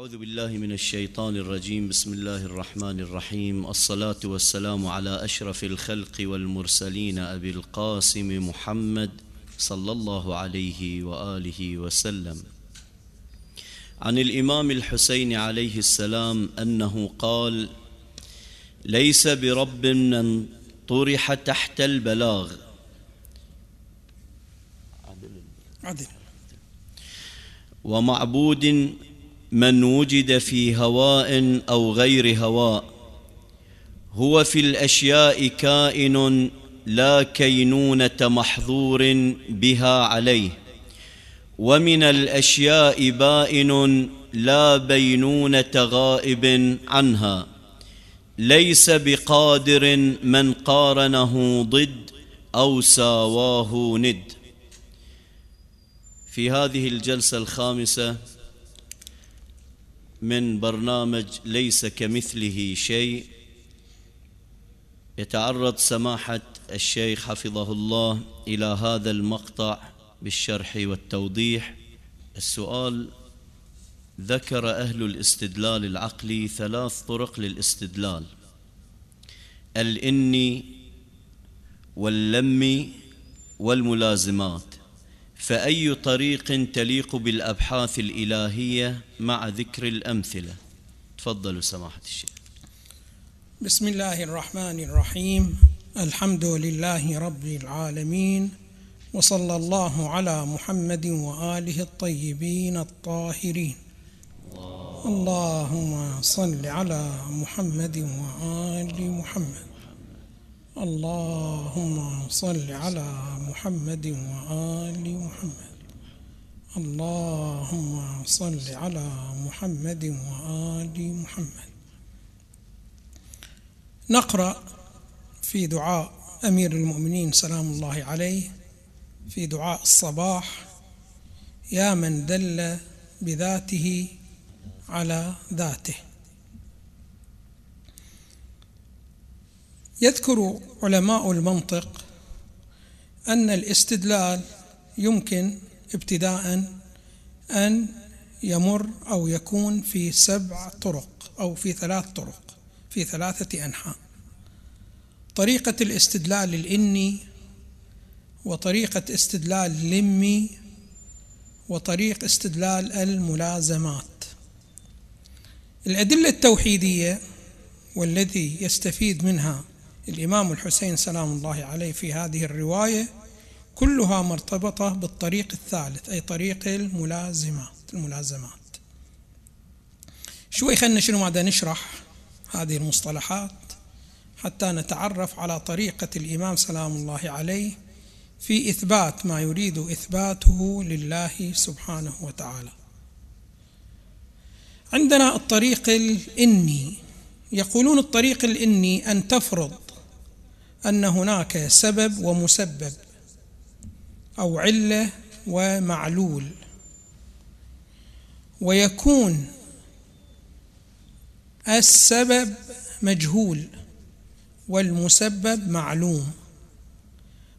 أعوذ بالله من الشيطان الرجيم. بسم الله الرحمن الرحيم. الصلاة والسلام على أشرف الخلق والمرسلين أبي القاسم محمد صلى الله عليه وآله وسلم. عن الإمام الحسين عليه السلام أنه قال ليس برب من طرح تحت البلاغ. عدل. ومعبود من وجد في هواء أو غير هواء. هو في الأشياء كائن لا كينونة محظور بها عليه. ومن الأشياء بائن لا بينونة غائب عنها. ليس بقادر من قارنه ضد أو ساواه ند. في هذه الجلسة الخامسة من برنامج ليس كمثله شيء. يتعرض سماحة الشيخ حفظه الله إلى هذا المقطع بالشرح والتوضيح. السؤال ذكر أهل الاستدلال العقلي ثلاث طرق للاستدلال. الإني واللم والملازمات. فأي طريق تليق بالأبحاث الإلهية مع ذكر الأمثلة؟ تفضلوا سماحة الشيخ. بسم الله الرحمن الرحيم. الحمد لله رب العالمين وصلى الله على محمد وآله الطيبين الطاهرين. اللهم صل على محمد وآل محمد. اللهم صل على محمد وآل محمد. اللهم صل على محمد وآل محمد. نقرأ في دعاء أمير المؤمنين سلام الله عليه في دعاء الصباح يا من دل بذاته على ذاته. يذكر علماء المنطق أن الاستدلال يمكن ابتداء أن يمر أو يكون في سبع طرق أو في ثلاث طرق في ثلاثة أنحاء. طريقة الاستدلال الإني وطريقة استدلال اللمي وطريق استدلال الملازمات. الأدلة التوحيدية والذي يستفيد منها الإمام الحسين سلام الله عليه في هذه الرواية كلها مرتبطة بالطريق الثالث أي طريق الملازمات الملازمات. شوي خلنا شنو ماذا نشرح هذه المصطلحات حتى نتعرف على طريقة الإمام سلام الله عليه في إثبات ما يريد إثباته لله سبحانه وتعالى. عندنا الطريق الإني يقولون الطريق الإني أن تفرض أن هناك سبب ومسبب أو علة ومعلول. ويكون السبب مجهول والمسبب معلوم.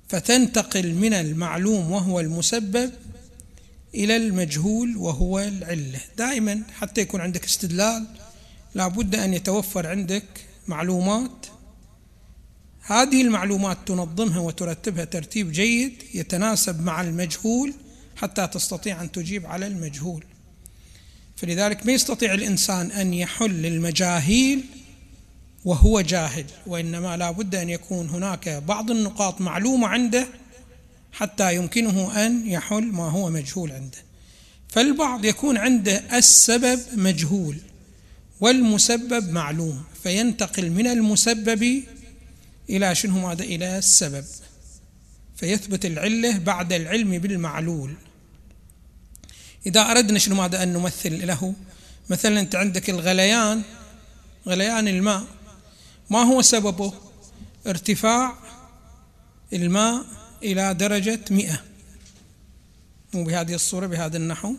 فتنتقل من المعلوم وهو المسبب إلى المجهول وهو العلة. دائما حتى يكون عندك استدلال لابد أن يتوفر عندك معلومات هذه المعلومات تنظمها وترتبها ترتيب جيد يتناسب مع المجهول حتى تستطيع أن تجيب على المجهول. فلذلك ما يستطيع الإنسان أن يحل المجاهيل وهو جاهل وإنما لا بد أن يكون هناك بعض النقاط معلومة عنده حتى يمكنه أن يحل ما هو مجهول عنده. فالبعض يكون عنده السبب مجهول والمسبب معلوم فينتقل من المسبب إلى شنو ماذا؟ إلى السبب. فيثبت العلة بعد العلم بالمعلول. إذا أردنا شنو ماذا؟ أن نمثل له. مثلا أنت عندك الغليان. غليان الماء. ما هو سببه؟ ارتفاع الماء إلى درجة مئة. مو بهذه الصورة بهذا النحو.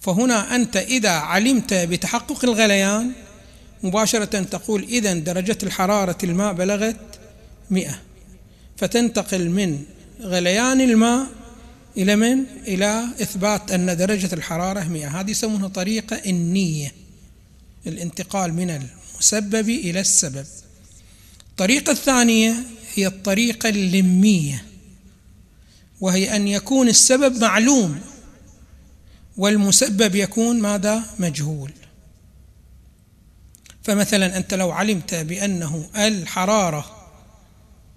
فهنا أنت إذا علمت بتحقق الغليان مباشرة تقول إذا درجة الحرارة الماء بلغت مئة. فتنتقل من غليان الماء إلى من؟ إلى إثبات أن درجة الحرارة مئة. هذه يسمونها طريقة إنية الانتقال من المسبب إلى السبب. الطريقة الثانية هي الطريقة اللمية وهي أن يكون السبب معلوم والمسبب يكون ماذا؟ مجهول. فمثلا أنت لو علمت بأنه الحرارة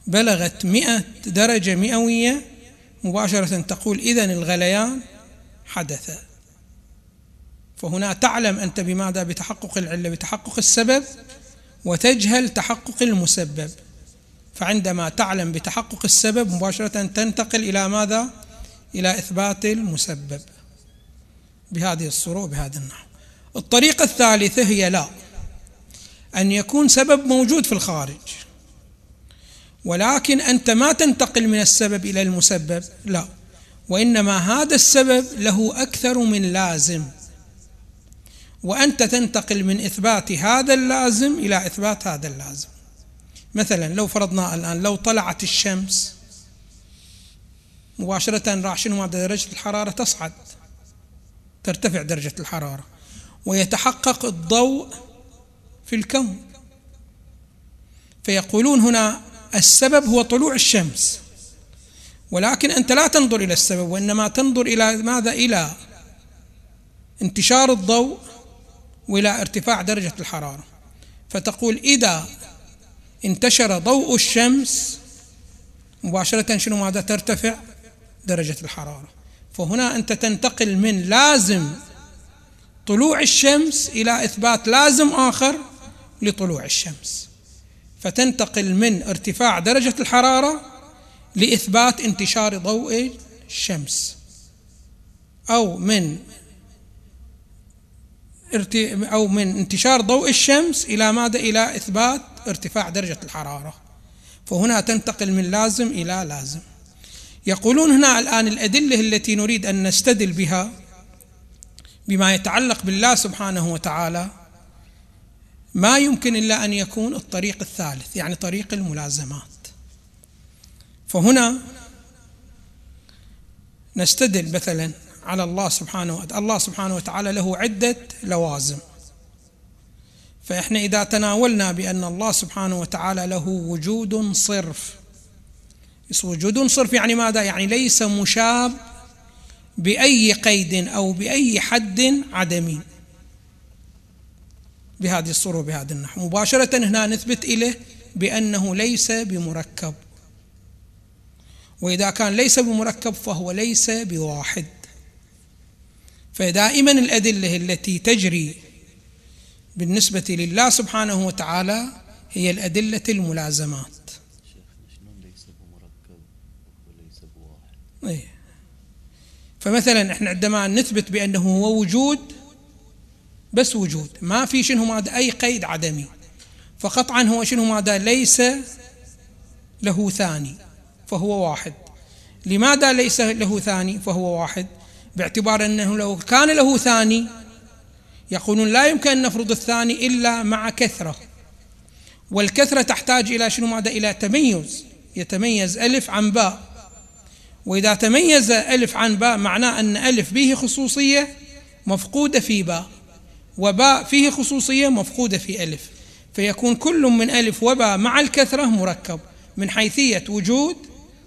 بلغت مئة درجة مئوية مباشرة تقول إذن الغليان حدث. فهنا تعلم أنت بماذا؟ بتحقق العلة بتحقق السبب وتجهل تحقق المسبب. فعندما تعلم بتحقق السبب مباشرة تنتقل إلى ماذا؟ إلى إثبات المسبب. بهذه الصورة وبهذا النحو. الطريقة الثالثة هي لا أن يكون سبب موجود في الخارج. ولكن أنت ما تنتقل من السبب إلى المسبب لا. وإنما هذا السبب له أكثر من لازم. وأنت تنتقل من إثبات هذا اللازم إلى إثبات هذا اللازم. مثلا لو فرضنا الآن لو طلعت الشمس مباشرة راح شنو؟ درجة الحرارة تصعد. ترتفع درجة الحرارة. ويتحقق الضوء في الكون. فيقولون هنا السبب هو طلوع الشمس. ولكن أنت لا تنظر إلى السبب وإنما تنظر إلى ماذا؟ إلى انتشار الضوء وإلى ارتفاع درجة الحرارة. فتقول إذا انتشر ضوء الشمس مباشرة شنو؟ ماذا؟ ترتفع درجة الحرارة. فهنا أنت تنتقل من لازم طلوع الشمس إلى إثبات لازم آخر لطلوع الشمس. فتنتقل من ارتفاع درجة الحرارة لإثبات انتشار ضوء الشمس. أو من أو من انتشار ضوء الشمس إلى ماذا؟ إلى إثبات ارتفاع درجة الحرارة. فهنا تنتقل من لازم إلى لازم. يقولون هنا الآن الأدلة التي نريد أن نستدل بها بما يتعلق بالله سبحانه وتعالى ما يمكن إلا أن يكون الطريق الثالث يعني طريق الملازمات. فهنا نستدل مثلا على الله سبحانه وتعالى الله سبحانه وتعالى له عدة لوازم. فإحنا إذا تناولنا بأن الله سبحانه وتعالى له وجود صرف وجود صرف يعني ماذا؟ يعني ليس مشاب بأي قيد أو بأي حد عدمي. بهذه الصورة وبهذا النحو. مباشرة هنا نثبت إليه بأنه ليس بمركب. وإذا كان ليس بمركب فهو ليس بواحد. فدائما الأدلة التي تجري بالنسبة لله سبحانه وتعالى هي الأدلة الملازمات. إيه. فمثلا إحنا عندما نثبت بأنه هو وجود بس وجود. ما في شنو ماذا أي قيد عدمي. فقطعا هو شنو ماذا ليس له ثاني فهو واحد. لماذا ليس له ثاني؟ فهو واحد. باعتبار أنه لو كان له ثاني يقولون لا يمكن أن نفرض الثاني إلا مع كثرة. والكثرة تحتاج إلى شنو ماذا إلى تميز. يتميز ألف عن باء. وإذا تميز ألف عن باء معناه أن ألف به خصوصية مفقودة في باء. وباء فيه خصوصية مفقودة في ألف فيكون كل من ألف وباء مع الكثرة مركب من حيثية وجود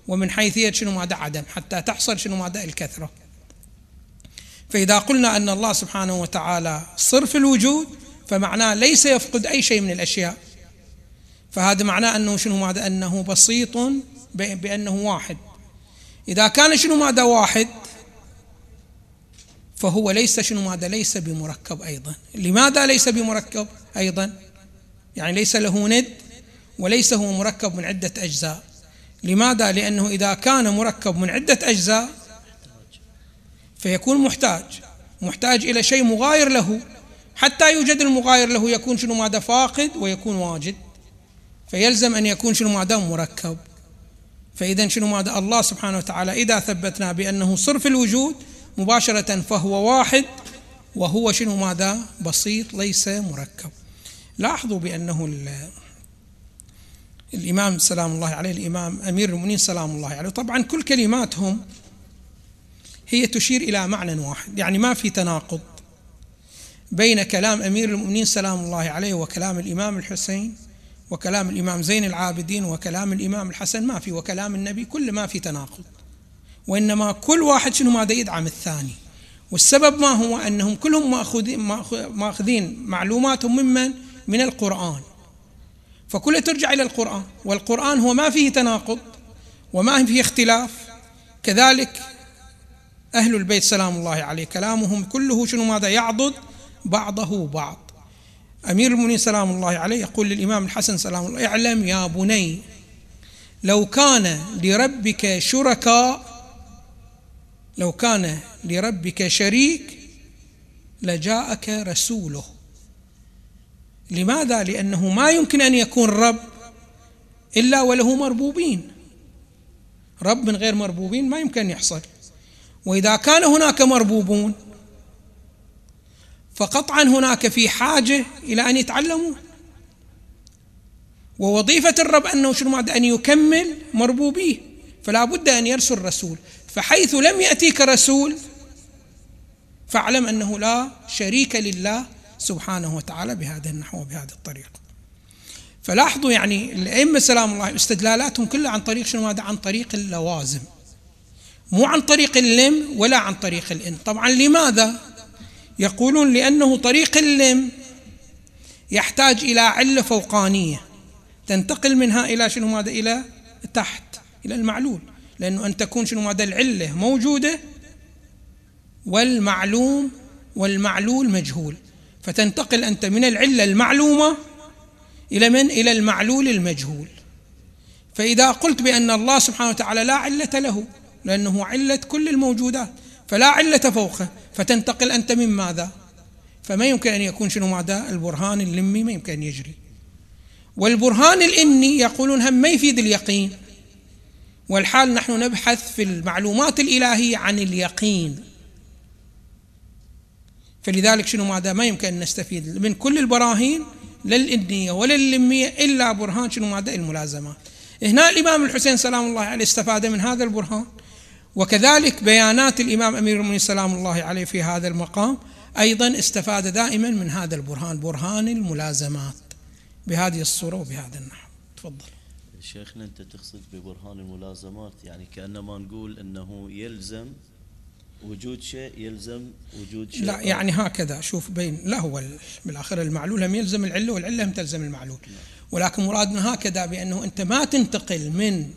ومن حيثية شنو ماذا عدم حتى تحصل شنو ماذا الكثرة. فإذا قلنا أن الله سبحانه وتعالى صرف الوجود فمعناه ليس يفقد أي شيء من الأشياء. فهذا معناه أنه شنو ماذا أنه بسيط بأنه واحد. إذا كان شنو ماذا واحد فهو ليس شنو ماذا ليس بمركب أيضا. لماذا ليس بمركب أيضا؟ يعني ليس له ند وليس هو مركب من عدة أجزاء. لماذا؟ لأنه إذا كان مركب من عدة أجزاء فيكون محتاج. محتاج إلى شيء مغاير له. حتى يوجد المغاير له يكون شنو ماذا؟ فاقد ويكون واجد. فيلزم أن يكون شنو ماذا؟ مركب. فإذا شنو ماذا؟ الله سبحانه وتعالى إذا ثبتنا بأنه صرف الوجود مباشرة فهو واحد وهو شنو ماذا؟ بسيط ليس مركب. لاحظوا بأنه الإمام سلام الله عليه الإمام أمير المؤمنين سلام الله عليه. طبعا كل كلماتهم هي تشير إلى معنى واحد يعني ما في تناقض بين كلام أمير المؤمنين سلام الله عليه وكلام الإمام الحسين وكلام الإمام زين العابدين وكلام الإمام الحسن. ما في وكلام النبي كل ما في تناقض. وإنما كل واحد شنو ماذا يدعم الثاني. والسبب ما هو أنهم كلهم مأخذين معلوماتهم ممن؟ من القرآن. فكلها ترجع إلى القرآن. والقرآن هو ما فيه تناقض وما فيه اختلاف. كذلك أهل البيت سلام الله عليه كلامهم كله شنو ماذا يعضد؟ بعضه بعض. أمير المؤمنين سلام الله عليه يقول للإمام الحسن سلام الله اعلم يا بني لو كان لربك شركاء لو كان لربك شريك لجاءك رسوله. لماذا؟ لأنه ما يمكن أن يكون رب إلا وله مربوبين. رب من غير مربوبين ما يمكن أن يحصل. وإذا كان هناك مربوبون فقطعا هناك في حاجة إلى أن يتعلموا ووظيفة الرب أنه شنو؟ أن يكمل مربوبيه. فلا بد أن يرسل رسول فحيث لم يأتيك رسول فاعلم أنه لا شريك لله سبحانه وتعالى بهذا النحو وبهذه الطريقة فلاحظوا يعني الأئمة سلام الله استدلالاتهم كلها عن طريق شنو؟ هذا عن طريق اللوازم. مو عن طريق اللم ولا عن طريق الإن. طبعا لماذا؟ يقولون لأنه طريق اللم يحتاج إلى علة فوقانية تنتقل منها إلى شنو؟ ماذا إلى تحت إلى المعلول. لأنه أن تكون شنو ماذا العلة موجودة والمعلوم والمعلول مجهول فتنتقل أنت من العلة المعلومة إلى من؟ إلى المعلول المجهول فإذا قلت بأن الله سبحانه وتعالى لا علة له لأنه علة كل الموجودات فلا علة فوقه فتنتقل أنت من ماذا؟ فما يمكن أن يكون شنو ماذا؟ البرهان اللمي ما يمكن أن يجري والبرهان الإني يقولون هم ما يفيد اليقين والحال نحن نبحث في المعلومات الإلهية عن اليقين. فلذلك شنو ماذا؟ ما يمكن أن نستفيد من كل البراهين لا الإنية ولا اللمية إلا برهان شنو ماذا؟ الملازمات. هنا الإمام الحسين سلام الله عليه استفاد من هذا البرهان. وكذلك بيانات الإمام أمير المؤمنين سلام الله عليه في هذا المقام أيضا استفاد دائما من هذا البرهان برهان الملازمات. بهذه الصورة وبهذا النحو. تفضل. شيخنا أنت تقصد ببرهان الملازمات؟ يعني كأنما نقول أنه يلزم وجود شيء يلزم وجود شيء. لا يعني هكذا. شوف بين لا هو بالآخر المعلول هم يلزم العلة والعلة هم تلزم المعلول. ولكن مرادنا هكذا بأنه أنت ما تنتقل من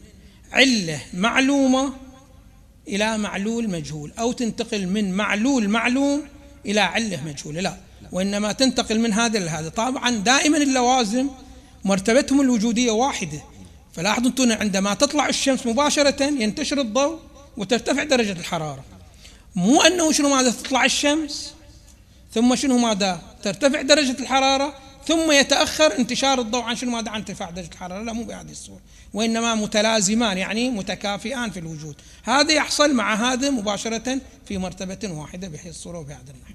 علة معلومة إلى معلول مجهول أو تنتقل من معلول معلوم إلى علة مجهولة. لا. وإنما تنتقل من هذا لهذا. طبعا دائما اللوازم مرتبتهم الوجودية واحدة. فلاحظوا أنتم عندما تطلع الشمس مباشرة ينتشر الضوء وترتفع درجة الحرارة. مو أنه شنو ماذا تطلع الشمس ثم شنو ماذا ترتفع درجة الحرارة ثم يتأخر انتشار الضوء عن شنو ماذا عن ارتفاع درجة الحرارة. لا مو بهذه الصورة. وإنما متلازمان يعني متكافئان في الوجود. هذا يحصل مع هذا مباشرة في مرتبة واحدة بهذه الصورة وبهذا النحو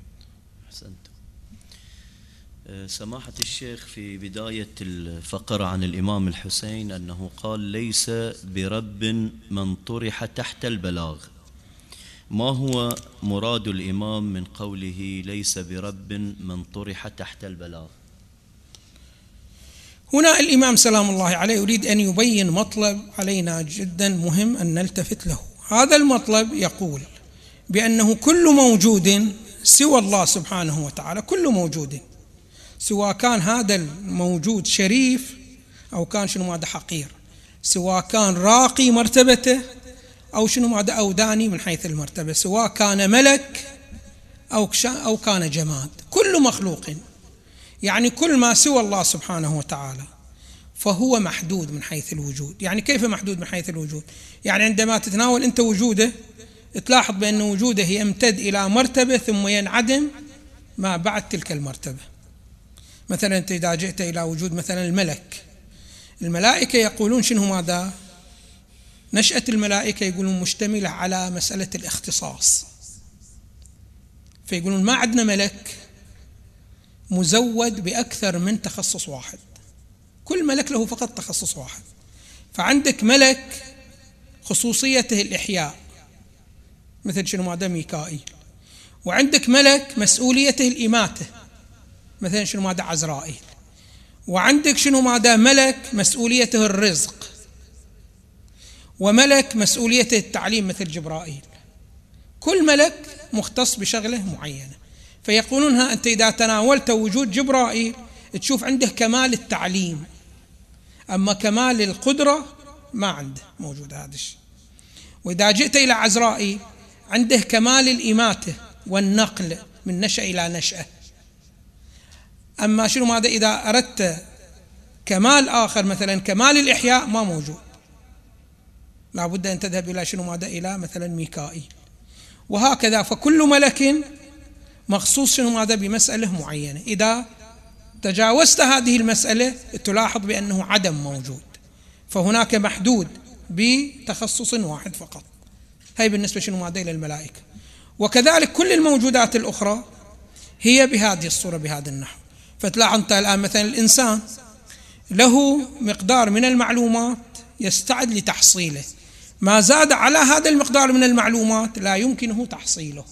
أحسنت سماحة الشيخ في بداية الفقرة عن الإمام الحسين أنه قال ليس برب من طرح تحت البلاغ. ما هو مراد الإمام من قوله ليس برب من طرح تحت البلاغ؟ هنا الإمام سلام الله عليه يريد أن يبين مطلب علينا جدا مهم أن نلتفت له. هذا المطلب يقول بأنه كل موجود سوى الله سبحانه وتعالى كل موجود. سواء كان هذا الموجود شريف أو كان شنو ماذا حقير. سواء كان راقي مرتبته أو شنو ماذا أو داني من حيث المرتبة. سواء كان ملك أو أو كان جماد. كل مخلوق. يعني كل ما سوى الله سبحانه وتعالى فهو محدود من حيث الوجود. يعني كيف محدود من حيث الوجود؟ يعني عندما تتناول أنت وجوده تلاحظ بأن وجوده يمتد إلى مرتبة ثم ينعدم ما بعد تلك المرتبة. مثلا أنت إذا جئت إلى وجود مثلا الملك الملائكة يقولون شنو ماذا؟ نشأة الملائكة يقولون مشتملة على مسألة الاختصاص. فيقولون ما عندنا ملك مزود بأكثر من تخصص واحد. كل ملك له فقط تخصص واحد. فعندك ملك خصوصيته الإحياء مثل شنو ماذا؟ ميكائيل. وعندك ملك مسؤوليته الإماتة. مثلا شنو ماذا عزرائيل؟ وعندك شنو ماذا ملك مسؤوليته الرزق؟ وملك مسؤوليته التعليم مثل جبرائيل. كل ملك مختص بشغله معينة. فيقولونها أنت إذا تناولت وجود جبرائيل تشوف عنده كمال التعليم. أما كمال القدرة ما عنده موجود هذا الشيء. وإذا جئت إلى عزرائيل عنده كمال الإماتة والنقل من نشأ إلى نشأة. أما شنو ماذا إذا أردت كمال آخر مثلا كمال الإحياء ما موجود. لابد أن تذهب إلى شنو ماذا؟ إلى مثلا ميكائيل. وهكذا فكل ملك مخصوص شنو ماذا؟ بمسألة معينة. إذا تجاوزت هذه المسألة تلاحظ بأنه عدم موجود. فهناك محدود بتخصص واحد فقط. هي بالنسبة شنو ماذا؟ إلى الملائكة. وكذلك كل الموجودات الأخرى هي بهذه الصورة بهذا النحو. فتلاحظ أنت الآن مثلا الإنسان له مقدار من المعلومات يستعد لتحصيله. ما زاد على هذا المقدار من المعلومات لا يمكنه تحصيله.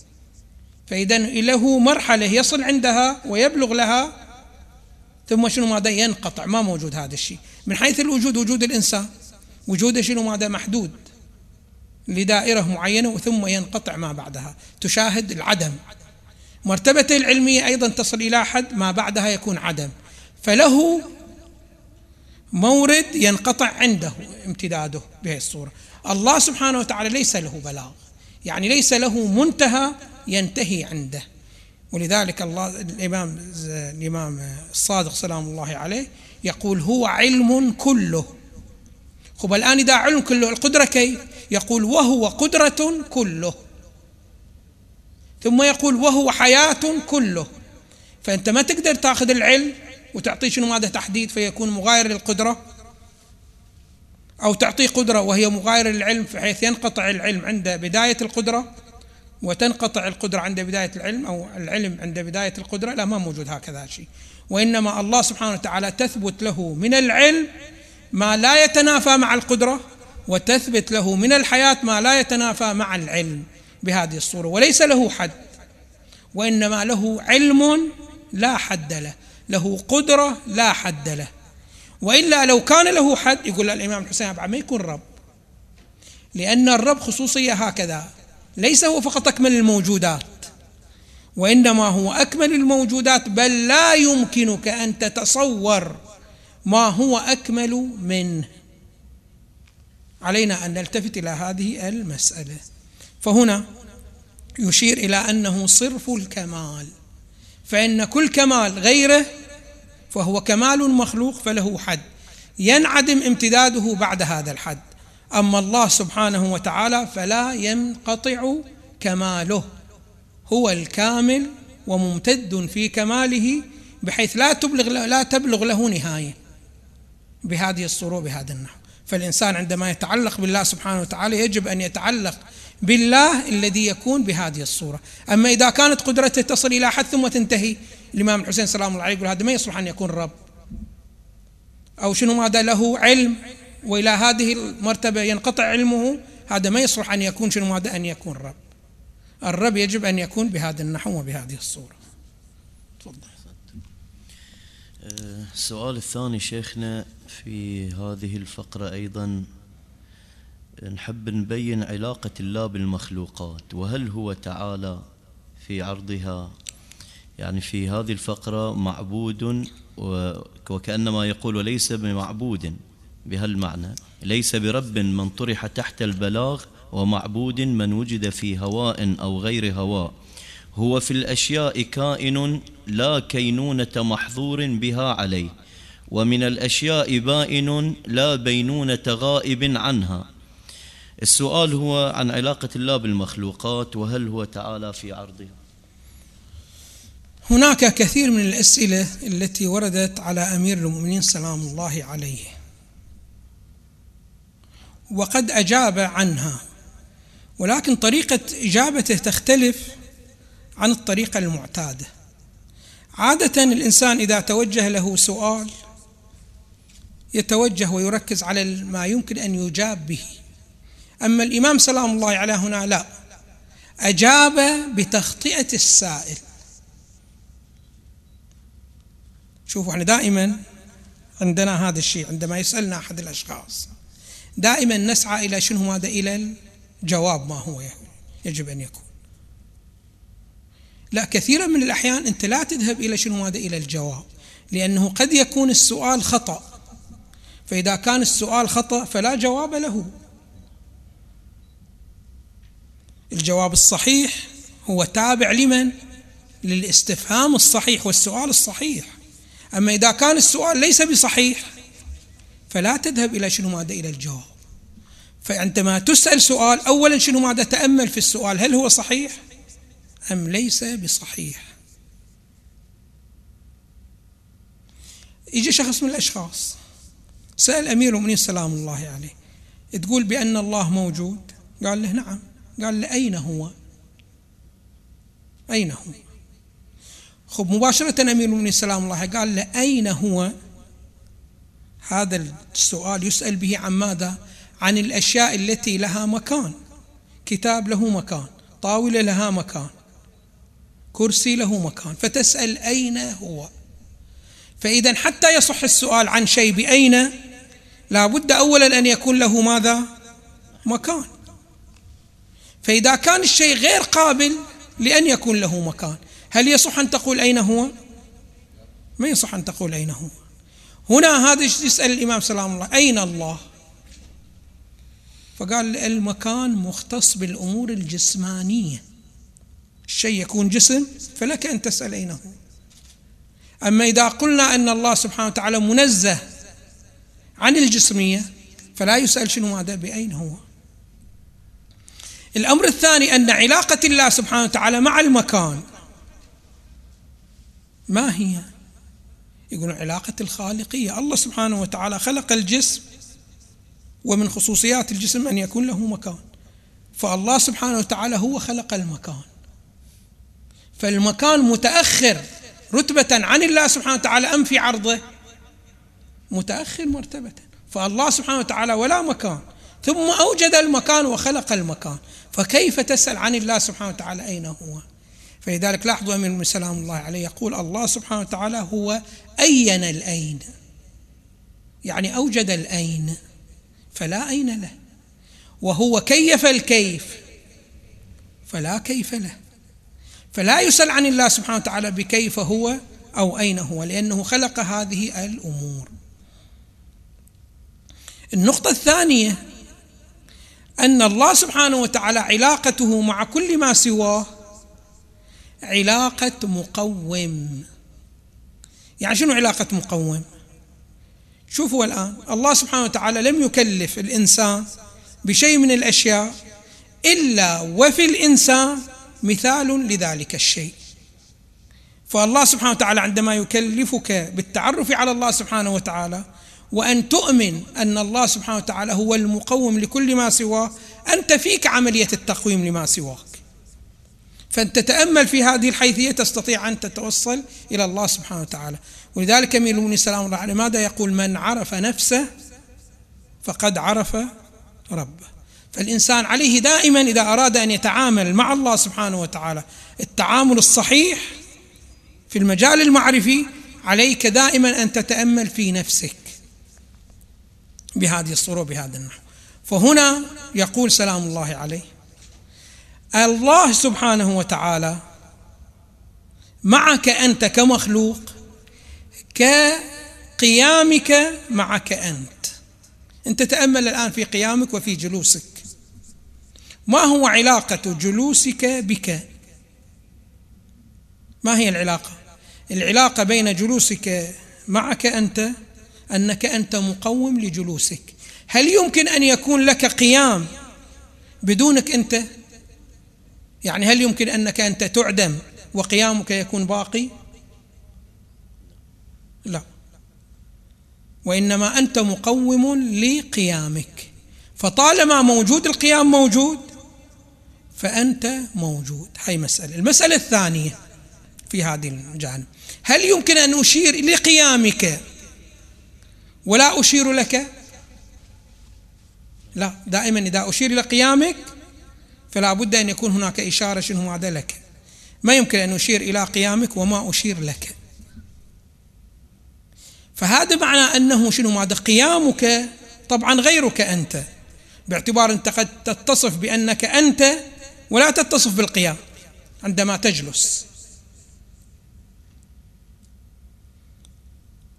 فإذا له مرحلة يصل عندها ويبلغ لها ثم شنو ماذا؟ ينقطع. ما موجود هذا الشيء. من حيث الوجود وجود الإنسان. وجوده شنو ماذا؟ محدود لدائرة معينة ثم ينقطع ما بعدها. تشاهد العدم. مرتبته العلمية أيضا تصل إلى حد ما بعدها يكون عدم. فله مورد ينقطع عنده امتداده بهذه الصورة. الله سبحانه وتعالى ليس له بلاغ. يعني ليس له منتهى ينتهي عنده. ولذلك الله الإمام الإمام الصادق سلام الله عليه يقول هو علم كله. خب الآن إذا علم كله القدرة كيف؟ يقول وهو قدرة كله. ثم يقول وهو حياة كله. فأنت ما تقدر تأخذ العلم وتعطيه شنو ماذا تحديد فيكون مغاير للقدرة أو تعطيه قدرة وهي مغايرة للعلم بحيث ينقطع العلم عند بداية القدرة وتنقطع القدرة عند بداية العلم أو العلم عند بداية القدرة. لا ما موجود هكذا شيء. وإنما الله سبحانه وتعالى تثبت له من العلم ما لا يتنافى مع القدرة وتثبت له من الحياة ما لا يتنافى مع العلم. بهذه الصورة وليس له حد وإنما له علم لا حد له له قدرة لا حد له. وإلا لو كان له حد يقول الإمام الحسين ما يكون رب. لأن الرب خصوصية هكذا ليس هو فقط أكمل الموجودات وإنما هو أكمل الموجودات بل لا يمكنك أن تتصور ما هو أكمل منه. علينا أن نلتفت إلى هذه المسألة. فهنا يشير إلى أنه صرف الكمال. فإن كل كمال غيره فهو كمال مخلوق فله حد. ينعدم امتداده بعد هذا الحد. أما الله سبحانه وتعالى فلا ينقطع كماله. هو الكامل وممتد في كماله بحيث لا تبلغ لا تبلغ له نهاية. بهذه الصورة بهذا النحو. فالإنسان عندما يتعلق بالله سبحانه وتعالى يجب أن يتعلق بالله الذي يكون بهذه الصورة. أما إذا كانت قدرته تصل إلى حد ثم تنتهي الإمام الحسين سلام الله عليه يقول هذا ما يصلح أن يكون رب. أو شنو ماذا له علم؟ وإلى هذه المرتبة ينقطع علمه هذا ما يصلح أن يكون شنو ماذا أن يكون رب. الرب يجب أن يكون بهذا النحو وبهذه الصورة. تفضل. السؤال الثاني شيخنا في هذه الفقرة أيضا. نحب نبين علاقة الله بالمخلوقات وهل هو تعالى في عرضها؟ يعني في هذه الفقرة معبود وكأنما يقول وليس بمعبود بهالمعنى ليس برب من طرح تحت البلاغ ومعبود من وجد في هواء أو غير هواء. هو في الأشياء كائن لا كينونة محظور بها عليه ومن الأشياء بائن لا بينونة غائب عنها. السؤال هو عن علاقة الله بالمخلوقات وهل هو تعالى في عرضها؟ هناك كثير من الأسئلة التي وردت على أمير المؤمنين سلام الله عليه. وقد أجاب عنها ولكن طريقة إجابته تختلف عن الطريقة المعتادة. عادة الإنسان إذا توجه له سؤال يتوجه ويركز على ما يمكن أن يجاب به. أما الإمام سلام الله عليه هنا لا. أجاب بتخطئة السائل. شوفوا إحنا دائما عندنا هذا الشيء عندما يسألنا أحد الأشخاص دائما نسعى إلى شنو؟ ماذا؟ إلى الجواب ما هو يجب أن يكون. لا كثيرا من الأحيان أنت لا تذهب إلى شنو؟ ماذا؟ إلى الجواب. لأنه قد يكون السؤال خطأ. فإذا كان السؤال خطأ فلا جواب له. الجواب الصحيح هو تابع لمن؟ للاستفهام الصحيح والسؤال الصحيح. أما إذا كان السؤال ليس بصحيح فلا تذهب إلى شنو ماذا إلى الجواب. فعندما تسأل سؤال أولا شنو ماذا تأمل في السؤال؟ هل هو صحيح أم ليس بصحيح؟ يجي شخص من الأشخاص سأل أمير المؤمنين سلام الله عليه تقول بأن الله موجود؟ قال له نعم. قال له أين هو؟ أين هو؟ خب مباشرة أمير المؤمنين سلام الله قال له أين هو؟ هذا السؤال يسأل به عن ماذا؟ عن الأشياء التي لها مكان. كتاب له مكان طاولة لها مكان كرسي له مكان. فتسأل أين هو؟ فإذا حتى يصح السؤال عن شيء بأين لا بد أولا أن يكون له ماذا؟ مكان. فإذا كان الشيء غير قابل لأن يكون له مكان. هل يصح أن تقول أين هو؟ ما يصح أن تقول أين هو. هنا هذا يسأل الإمام سلام الله أين الله؟ فقال المكان مختص بالأمور الجسمانية. الشيء يكون جسم فلك أن تسأل أين هو. أما إذا قلنا أن الله سبحانه وتعالى منزه عن الجسمية فلا يسأل شنو ماذا بأين هو. الأمر الثاني أن علاقة الله سبحانه وتعالى مع المكان. ما هي؟ يقولون علاقة الخالقية. الله سبحانه وتعالى خلق الجسم ومن خصوصيات الجسم أن يكون له مكان. فالله سبحانه وتعالى هو خلق المكان. فالمكان متأخر رتبة عن الله سبحانه وتعالى أم في عرضه؟ متأخر مرتبة. فالله سبحانه وتعالى ولا مكان. ثم أوجد المكان وخلق المكان. فكيف تسأل عن الله سبحانه وتعالى؟ أين هو؟ فلذلك لاحظوا أمير سلام الله عليه يقول الله سبحانه وتعالى هو أين الأين؟ يعني أوجد الأين فلا أين له. وهو كيف الكيف فلا كيف له. فلا يسأل عن الله سبحانه وتعالى بكيف هو أو أين هو لأنه خلق هذه الأمور. النقطة الثانية أن الله سبحانه وتعالى علاقته مع كل ما سواه علاقة مقوم. يعني شنو علاقة مقوم؟ شوفوا الآن الله سبحانه وتعالى لم يكلف الإنسان بشيء من الأشياء إلا وفي الإنسان مثال لذلك الشيء. فالله سبحانه وتعالى عندما يكلفك بالتعرف على الله سبحانه وتعالى وأن تؤمن أن الله سبحانه وتعالى هو المقوم لكل ما سواه أنت فيك عملية التقويم لما سواك. فأن تتأمل في هذه الحيثية تستطيع أن تتوصل إلى الله سبحانه وتعالى. ولذلك المؤمنين سلام الله عليه ماذا يقول؟ من عرف نفسه فقد عرف ربه. فالإنسان عليه دائما إذا أراد أن يتعامل مع الله سبحانه وتعالى التعامل الصحيح في المجال المعرفي عليك دائما أن تتأمل في نفسك. بهذه الصورة وبهذا النحو. فهنا يقول سلام الله عليه الله سبحانه وتعالى معك أنت كمخلوق كقيامك معك أنت. أنت تأمل الآن في قيامك وفي جلوسك. ما هو علاقة جلوسك بك؟ ما هي العلاقة؟ العلاقة بين جلوسك معك أنت أنك أنت مقوم لجلوسك. هل يمكن أن يكون لك قيام بدونك أنت؟ يعني هل يمكن أنك أنت تعدم وقيامك يكون باقي؟ لا. وإنما أنت مقوم لقيامك. فطالما موجود القيام موجود فأنت موجود. هاي مسألة. المسألة الثانية في هذه الجانب. هل يمكن أن أشير لقيامك ولا أشير لك. لا دائما إذا أشير إلى قيامك فلا بد أن يكون هناك إشارة شنو هذا لك. ما يمكن أن أشير إلى قيامك وما أشير لك. فهذا معنى أنه شنو ماذا قيامك طبعا غيرك أنت باعتبار أنت قد تتصف بأنك أنت ولا تتصف بالقيام عندما تجلس.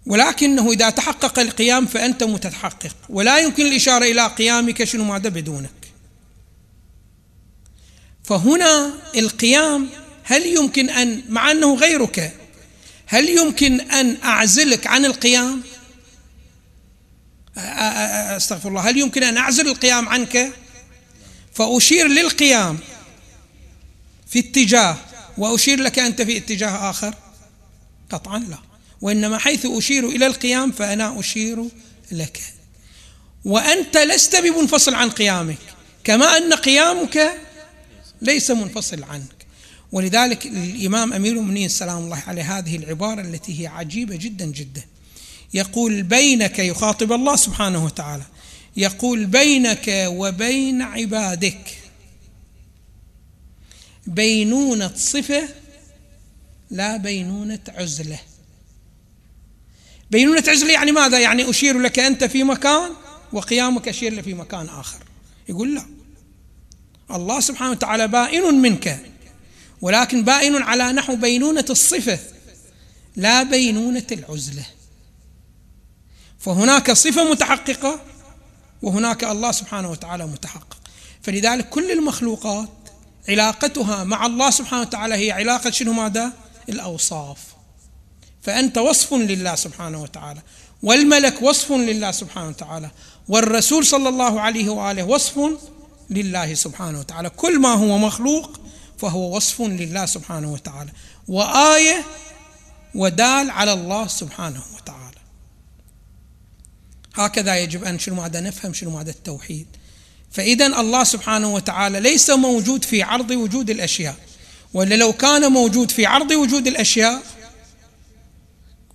ولكنه إذا تحقق القيام فأنت متحقق. ولا يمكن الإشارة إلى قيامك شنو ماذا بدونك. فهنا القيام هل يمكن أن مع أنه غيرك هل يمكن أن أعزلك عن القيام؟ أستغفر الله. هل يمكن أن أعزل القيام عنك؟ فأشير للقيام في اتجاه وأشير لك أنت في اتجاه آخر؟ قطعا لا. وإنما حيث أشير إلى القيام فأنا أشير لك. وأنت لست بمنفصل عن قيامك كما أن قيامك ليس منفصل عنك. ولذلك الإمام أمير المؤمنين سلام الله عليه هذه العبارة التي هي عجيبة جدا جدا. يقول بينك يخاطب الله سبحانه وتعالى يقول بينك وبين عبادك بينونة صفة لا بينونة عزلة. بينونة عزلة يعني ماذا؟ يعني أشير لك أنت في مكان وقيامك أشير لك في مكان آخر. يقول لا. الله سبحانه وتعالى بائن منك ولكن بائن على نحو بينونة الصفة لا بينونة العزلة. فهناك صفة متحققة وهناك الله سبحانه وتعالى متحقق. فلذلك كل المخلوقات علاقتها مع الله سبحانه وتعالى هي علاقة شنو ماذا؟ الأوصاف. فأنت وصف لله سبحانه وتعالى والملك وصف لله سبحانه وتعالى والرسول صلى الله عليه وآله وصف لله سبحانه وتعالى. كل ما هو مخلوق فهو وصف لله سبحانه وتعالى. وآية ودال على الله سبحانه وتعالى. هكذا يجب أن شنو ماذا نفهم شنو ماذا التوحيد. فإذا الله سبحانه وتعالى ليس موجود في عرض وجود الأشياء ولا لو كان موجود في عرض وجود الأشياء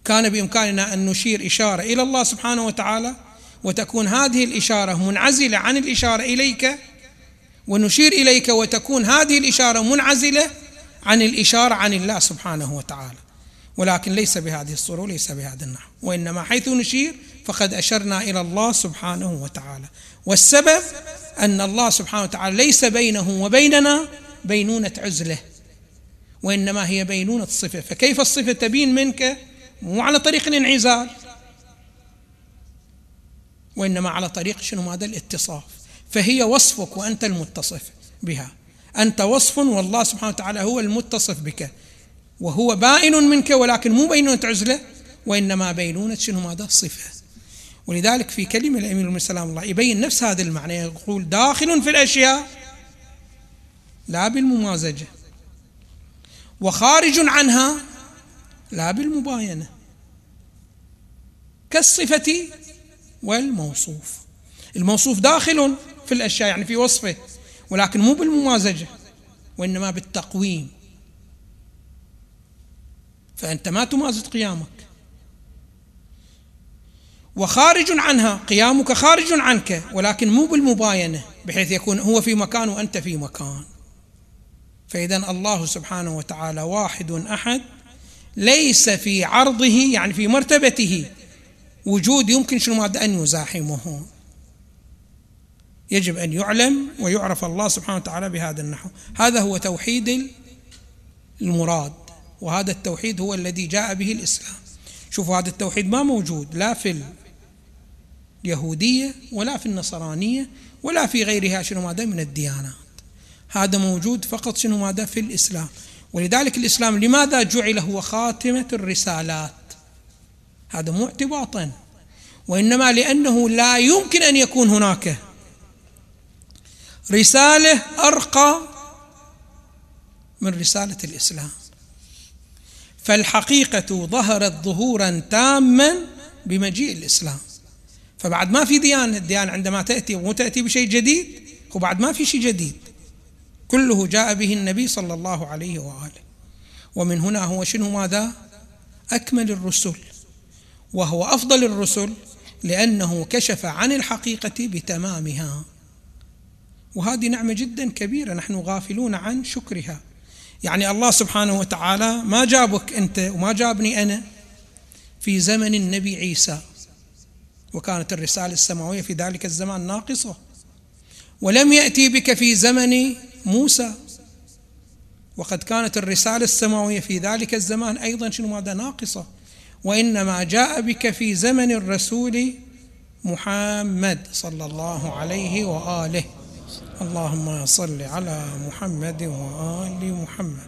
كان بإمكاننا أن نشير إشارة إلى الله سبحانه وتعالى وتكون هذه الإشارة منعزلة عن الإشارة إليك ونشير إليك وتكون هذه الإشارة منعزلة عن الإشارة عن الله سبحانه وتعالى. ولكن ليس بهذه الصورة وليس بهذا النحو وإنما حيث نشير فقد أشرنا إلى الله سبحانه وتعالى. والسبب أن الله سبحانه وتعالى ليس بينه وبيننا بينونة عزلة وإنما هي بينونة صفة. فكيف الصفة تبين منك؟ مو على طريق الانعزال. وإنما على طريق شنو؟ هذا الاتصاف. فهي وصفك وأنت المتصف بها. أنت وصف والله سبحانه وتعالى هو المتصف بك. وهو بائن منك ولكن مو بينونة عزلة وإنما بينونة شنو؟ ماذا صفة. ولذلك في كلمة الأمير المؤمنين سلام الله يبين نفس هذا المعنى يقول داخل في الأشياء لا بالممازجة وخارج عنها لا بالمباينة كالصفة والموصوف. الموصوف داخل في الأشياء يعني في وصفه ولكن مو بالممازجة وإنما بالتقويم. فأنت ما تمازج قيامك. وخارج عنها قيامك خارج عنك ولكن مو بالمباينة بحيث يكون هو في مكان وأنت في مكان. فإذا الله سبحانه وتعالى واحد أحد ليس في عرضه يعني في مرتبته وجود يمكن شنو مادة؟ أن يزاحمه. يجب أن يعلم ويعرف الله سبحانه وتعالى بهذا النحو. هذا هو توحيد المراد وهذا التوحيد هو الذي جاء به الإسلام. شوفوا هذا التوحيد ما موجود لا في اليهودية ولا في النصرانية ولا في غيرها شنو ماذا من الديانات. هذا موجود فقط شنو ماذا في الإسلام. ولذلك الإسلام لماذا جعل هو خاتمة الرسالات؟ هذا مو اعتباطا. وإنما لأنه لا يمكن أن يكون هناك. رسالة أرقى من رسالة الإسلام. فالحقيقة ظهرت ظهورا تاما بمجيء الإسلام. فبعد ما في ديانة الديانة عندما تأتي ومو تأتي بشيء جديد وبعد ما في شيء جديد. كله جاء به النبي صلى الله عليه وآله. ومن هنا هو شنو ماذا؟ أكمل الرسل. وهو أفضل الرسل لأنه كشف عن الحقيقة بتمامها. وهذه نعمة جدا كبيرة نحن غافلون عن شكرها. يعني الله سبحانه وتعالى ما جابك أنت وما جابني أنا في زمن النبي عيسى. وكانت الرسالة السماوية في ذلك الزمان ناقصة. ولم يأتي بك في زمن موسى. وقد كانت الرسالة السماوية في ذلك الزمان أيضا شنو ماذا ناقصة. وإنما جاء بك في زمن الرسول محمد صلى الله عليه وآله. اللهم صل على محمد وآل محمد.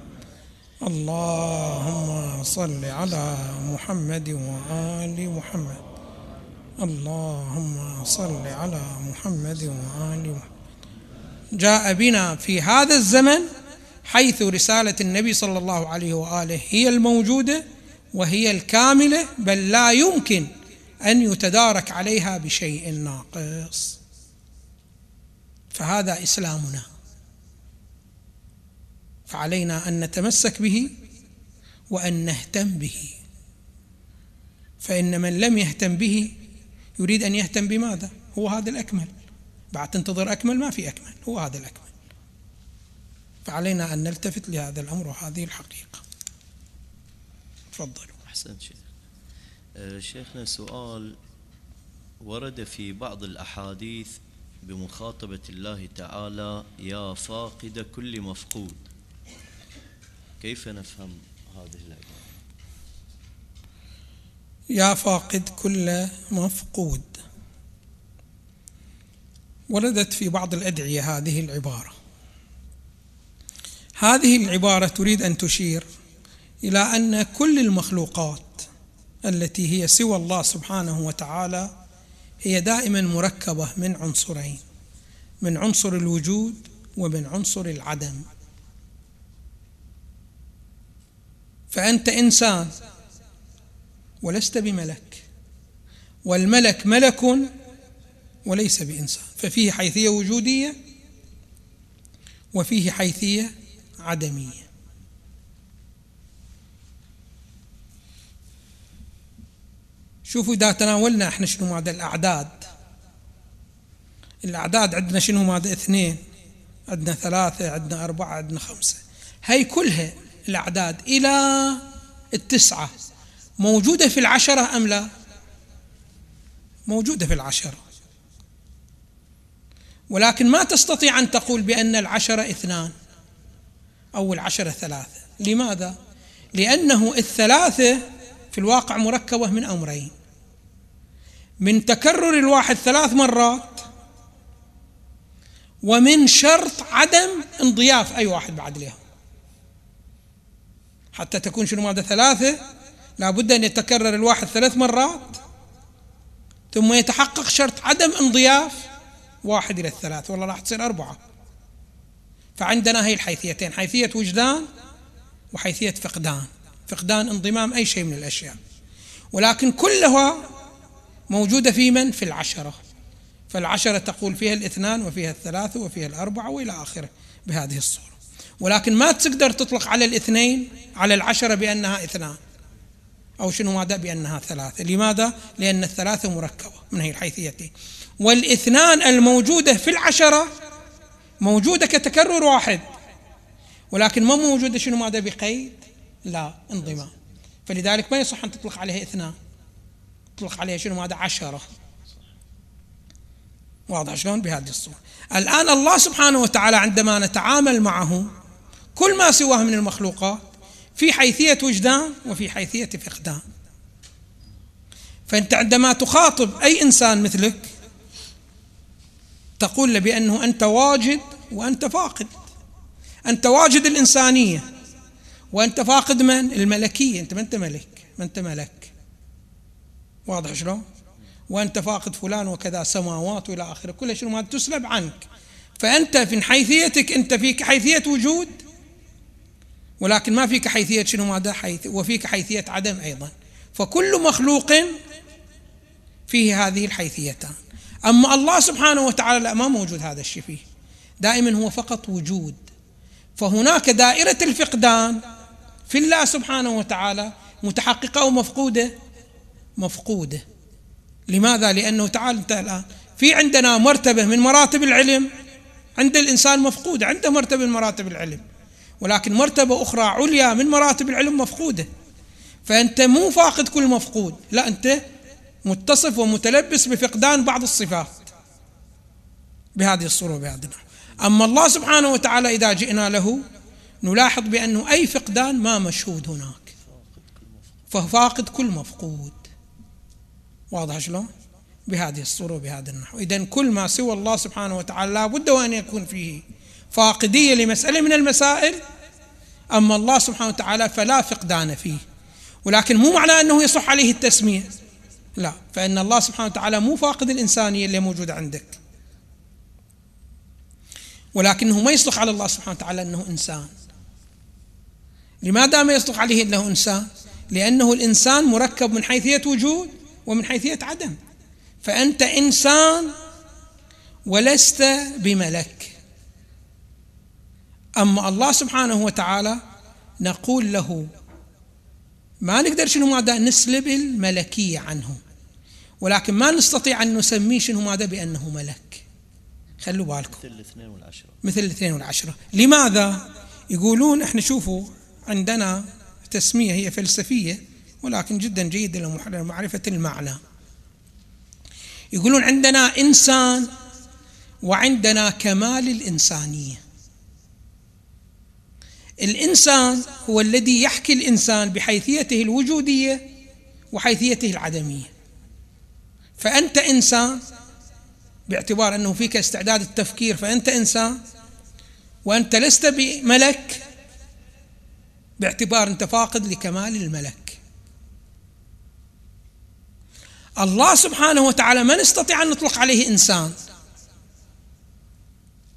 اللهم صل على محمد وآل محمد. اللهم صل على محمد وآل محمد. جاء بنا في هذا الزمن حيث رسالة النبي صلى الله عليه وآله هي الموجودة وهي الكاملة بل لا يمكن أن يتدارك عليها بشيء ناقص. فهذا إسلامنا. فعلينا أن نتمسك به وأن نهتم به. فإن من لم يهتم به يريد أن يهتم بماذا؟ هو هذا الأكمل. بعد تنتظر أكمل ما في أكمل هو هذا الأكمل. فعلينا أن نلتفت لهذا الأمر وهذه الحقيقة. تفضلوا. أحسنت شيخ. أه، شيخنا سؤال ورد في بعض الأحاديث بمخاطبة الله تعالى يا فاقد كل مفقود. كيف نفهم هذه العبارة يا فاقد كل مفقود. وردت في بعض الأدعية هذه العبارة. هذه العبارة تريد أن تشير إلى أن كل المخلوقات التي هي سوى الله سبحانه وتعالى هي دائما مركبة من عنصرين من عنصر الوجود ومن عنصر العدم. فأنت إنسان ولست بملك والملك ملك وليس بإنسان. ففيه حيثية وجودية وفيه حيثية عدمية. شوفوا إذا تناولنا إحنا شنو ماذا الأعداد. الأعداد عندنا شنو ماذا؟ اثنين عندنا ثلاثة عندنا أربعة عندنا خمسة. هي كلها الأعداد إلى التسعة. موجودة في العشرة أم لا؟ موجودة في العشرة. ولكن ما تستطيع أن تقول بأن العشرة اثنان أو العشرة ثلاثة. لماذا؟ لأنه الثلاثة في الواقع مركبة من أمرين. من تكرر الواحد ثلاث مرات ومن شرط عدم انضياف أي واحد بعد لهم حتى تكون شنو ماذا ثلاثة؟ لابد أن يتكرر الواحد ثلاث مرات ثم يتحقق شرط عدم انضياف واحد إلى الثلاث والله راح تصير أربعة. فعندنا هي الحيثيتين حيثية وجدان وحيثية فقدان. فقدان انضمام أي شيء من الأشياء. ولكن كلها موجودة في من؟ في العشرة. فالعشرة تقول فيها الاثنان وفيها الثلاثة وفيها الأربعة وإلى آخره بهذه الصورة. ولكن ما تقدر تطلق على الاثنين على العشرة بأنها اثنان. أو شنو ماذا؟ بأنها ثلاثة. لماذا؟ لأن الثلاثة مركبة من هي الحيثيتين. والإثنان الموجودة في العشرة موجودة كتكرر واحد. ولكن ما موجودة شنو ماذا بقيد؟ لا انضمام. فلذلك ما يصح أن تطلق عليها إثنان. تطلق عليها شنو ماذا؟ عشرة. واضح شلون؟ بهذه الصورة. الآن الله سبحانه وتعالى عندما نتعامل معه كل ما سواه من المخلوقات في حيثية وجدان وفي حيثية فقدان. فأنت عندما تخاطب أي إنسان مثلك تقول بأنه أنت واجد وأنت فاقد. أنت واجد الإنسانية وأنت فاقد من؟ الملكية. أنت ما أنت ملك ما أنت ملك. واضح شلون؟ وأنت فاقد فلان وكذا سماوات وإلى آخره. كل شيء ما تسلب عنك. فأنت في حيثيتك أنت فيك حيثية وجود ولكن ما فيك حيثية شنو ماذا حيث وفيك حيثية عدم أيضا. فكل مخلوق فيه هذه الحيثيتان. أما الله سبحانه وتعالى لا ما موجود هذا الشيء فيه. دائما هو فقط وجود. فهناك دائرة الفقدان في الله سبحانه وتعالى متحققة أو مفقودة. لماذا؟ لأنه تعال أنت الآن في عندنا مرتبة من مراتب العلم. عند الإنسان مفقودة عنده مرتبة من مراتب العلم. ولكن مرتبة أخرى عليا من مراتب العلم مفقودة. فأنت مو فاقد كل مفقود. لا أنت متصف ومتلبس بفقدان بعض الصفات بهذه الصورة وبهذا النحو أما الله سبحانه وتعالى إذا جئنا له نلاحظ بأنه أي فقدان ما مشهود هناك. ففاقد كل مفقود. واضح شلون؟ بهذه الصورة وبهذا النحو إذا كل ما سوى الله سبحانه وتعالى لا بد وأن يكون فيه فاقدية لمسألة من المسائل. أما الله سبحانه وتعالى فلا فقدان فيه. ولكن مو معنى أنه يصح عليه التسمية. لا. فإن الله سبحانه وتعالى مو فاقد الإنسانية اللي موجودة عندك. ولكنه ما يصدق على الله سبحانه وتعالى أنه إنسان. لماذا ما يصدق عليه أنه إنسان؟ لأنه الإنسان مركب من حيثية وجود ومن حيثية عدم. فأنت إنسان ولست بملك. أما الله سبحانه وتعالى نقول له ما نقدر شنو ماذا؟ نسلب الملكية عنه ولكن ما نستطيع أن نسميه شنو ماذا؟ بأنه ملك. خلوا بالكم. مثل الاثنين والعشرة. مثل الاثنين والعشرة. لماذا؟ يقولون إحنا شوفوا عندنا تسمية هي فلسفية ولكن جدا جيدة لمعرفة المعنى. يقولون عندنا إنسان وعندنا كمال الإنسانية. الإنسان هو الذي يحكي الإنسان بحيثيته الوجودية وحيثيته العدمية. فأنت إنسان باعتبار أنه فيك استعداد التفكير فأنت إنسان وأنت لست بملك باعتبار أنت فاقد لكمال الملك. الله سبحانه وتعالى ما نستطيع أن نطلق عليه إنسان؟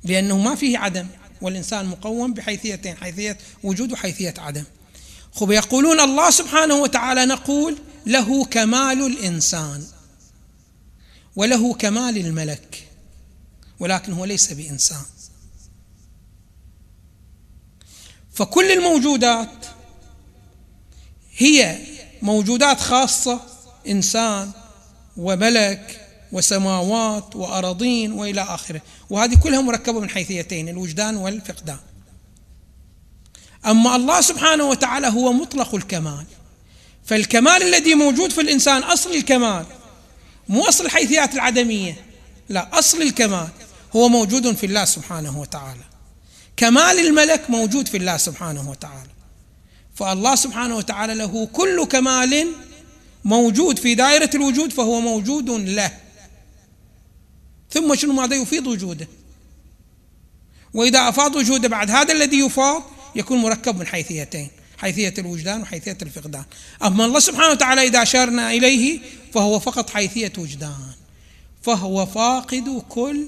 لأنه ما فيه عدم والإنسان مقوم بحيثيتين حيثية وجود وحيثية عدم. خب يقولون الله سبحانه وتعالى نقول له كمال الإنسان. وله كمال الملك ولكن هو ليس بإنسان. فكل الموجودات هي موجودات خاصة إنسان وملك وسماوات وأراضين وإلى آخره. وهذه كلها مركبة من حيثيتين الوجدان والفقدان. أما الله سبحانه وتعالى هو مطلق الكمال. فالكمال الذي موجود في الإنسان أصل الكمال. مو أصل الحيثيات العدمية. لا أصل الكمال هو موجود في الله سبحانه وتعالى. كمال الملك موجود في الله سبحانه وتعالى. فالله سبحانه وتعالى له كل كمال موجود في دائرة الوجود فهو موجود له. ثم شنو ماذا يفيض وجوده؟ وإذا أفاض وجوده بعد هذا الذي يفاض يكون مركب من حيثيتين. حيثية الوجدان وحيثية الفقدان. أما الله سبحانه وتعالى إذا أشرنا إليه فهو فقط حيثية وجدان. فهو فاقد كل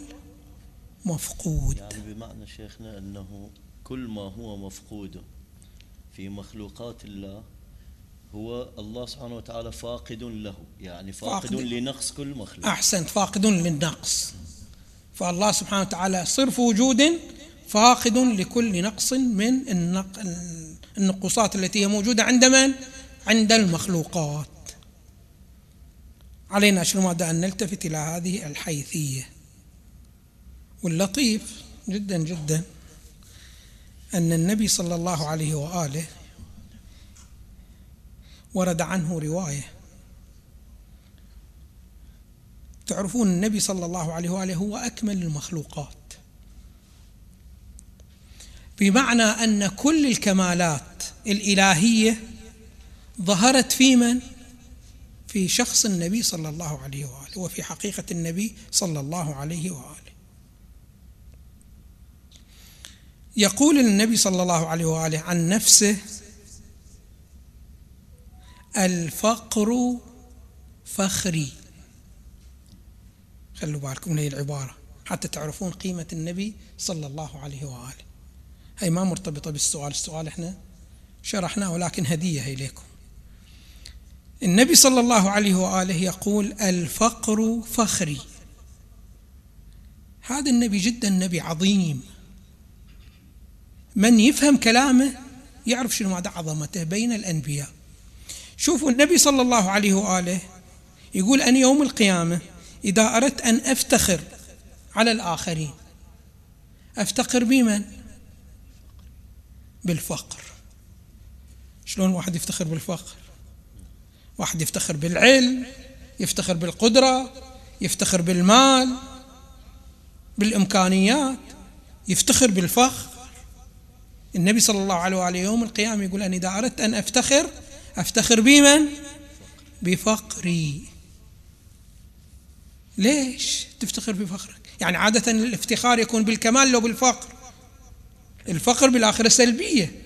مفقود. يعني بمعنى شيخنا أنه كل ما هو مفقود في مخلوقات الله هو الله سبحانه وتعالى فاقد له. يعني فاقد, فاقد. لنقص كل مخلوق. أحسنت. فاقد للنقص. فالله سبحانه وتعالى صرف وجود فاقد لكل نقص من النقوصات التي هي موجودة عند من؟ عند المخلوقات. علينا شنو ماذا أن نلتفت إلى هذه الحيثية. واللطيف جدا جدا أن النبي صلى الله عليه وآله ورد عنه رواية. تعرفون النبي صلى الله عليه وآله هو أكمل المخلوقات. بمعنى أن كل الكمالات الإلهية ظهرت في من؟ في شخص النبي صلى الله عليه وآله وفي حقيقة النبي صلى الله عليه وآله. يقول النبي صلى الله عليه وآله عن نفسه الفقر فخري. خلوا بالكم من هي العبارة حتى تعرفون قيمة النبي صلى الله عليه وآله. هي ما مرتبطة بالسؤال السؤال إحنا شرحناه ولكن هدية إليكم النبي صلى الله عليه وآله يقول الفقر فخري. هذا النبي جدا نبي عظيم. من يفهم كلامه يعرف شنو مدى عظمته بين الأنبياء. شوفوا النبي صلى الله عليه وآله يقول أن يوم القيامة إذا أردت أن أفتخر على الآخرين أفتخر بمن؟ بالفقر شلون واحد يفتخر بالفقر؟ واحد يفتخر بالعلم يفتخر بالقدرة يفتخر بالمال بالإمكانيات يفتخر بالفخر النبي صلى الله عليه وآله يوم القيامة يقول أن إذا أردت أن أفتخر أفتخر بمن؟ بفقري ليش تفتخر بفخرك؟ يعني عادة الافتخار يكون بالكمال لو بالفقر الفقر بالآخرة سلبية.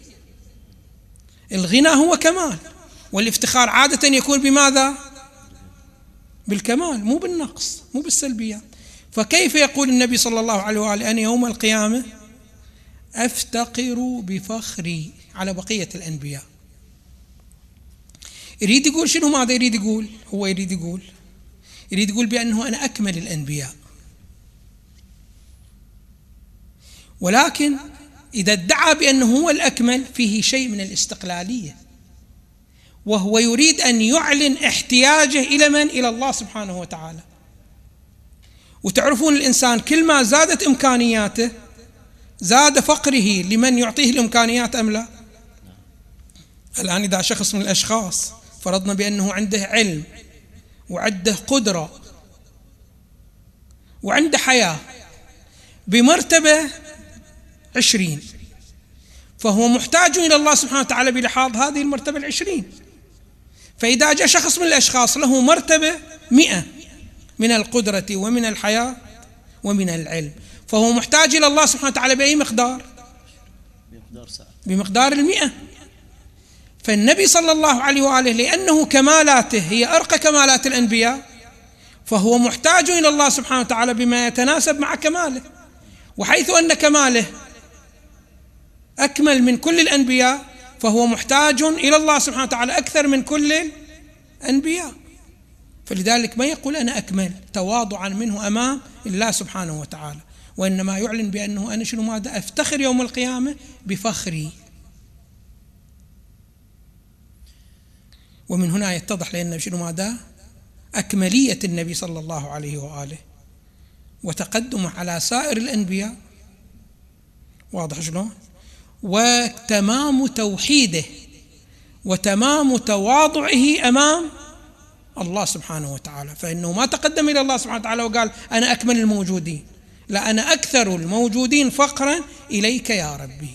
الغنى هو كمال والافتخار عادة يكون بماذا؟ بالكمال مو بالنقص مو بالسلبيات. فكيف يقول النبي صلى الله عليه وآله أنا يوم القيامة؟ أفتقر بفخري على بقية الأنبياء. يريد يقول شنو ماذا يريد يقول؟ هو يريد يقول يريد يقول بأنه أنا أكمل الأنبياء. ولكن إذا ادعى بأنه هو الأكمل فيه شيء من الاستقلالية. وهو يريد أن يعلن احتياجه إلى من؟ إلى الله سبحانه وتعالى. وتعرفون الإنسان كل ما زادت إمكانياته زاد فقره لمن يعطيه الإمكانيات أم لا؟ الآن إذا شخص من الأشخاص فرضنا بأنه عنده علم وعنده قدرة وعنده حياة بمرتبة عشرين. فهو محتاج إلى الله سبحانه وتعالى بلحاظ هذه المرتبة العشرين. فإذا جاء شخص من الأشخاص له مرتبة مئة من القدرة ومن الحياة ومن العلم. فهو محتاج إلى الله سبحانه وتعالى بأي مقدار؟ بمقدار المئة. فالنبي صلى الله عليه وآله لأنه كمالاته هي أرقى كمالات الأنبياء فهو محتاج إلى الله سبحانه وتعالى بما يتناسب مع كماله. وحيث أن كماله أكمل من كل الأنبياء فهو محتاج إلى الله سبحانه وتعالى أكثر من كل الأنبياء. فلذلك ما يقول أنا أكمل تواضعا منه أمام الله سبحانه وتعالى وإنما يعلن بأنه أنا شنو ماذا أفتخر يوم القيامة؟ بفخري. ومن هنا يتضح لأن شنو ماذا؟ أكملية النبي صلى الله عليه وآله وتقدمه على سائر الأنبياء. واضح شلون؟ وتمام توحيده وتمام تواضعه أمام الله سبحانه وتعالى. فإنه ما تقدم إلى الله سبحانه وتعالى وقال أنا أكمل الموجودين لا أنا أكثر الموجودين فقرا إليك يا ربي.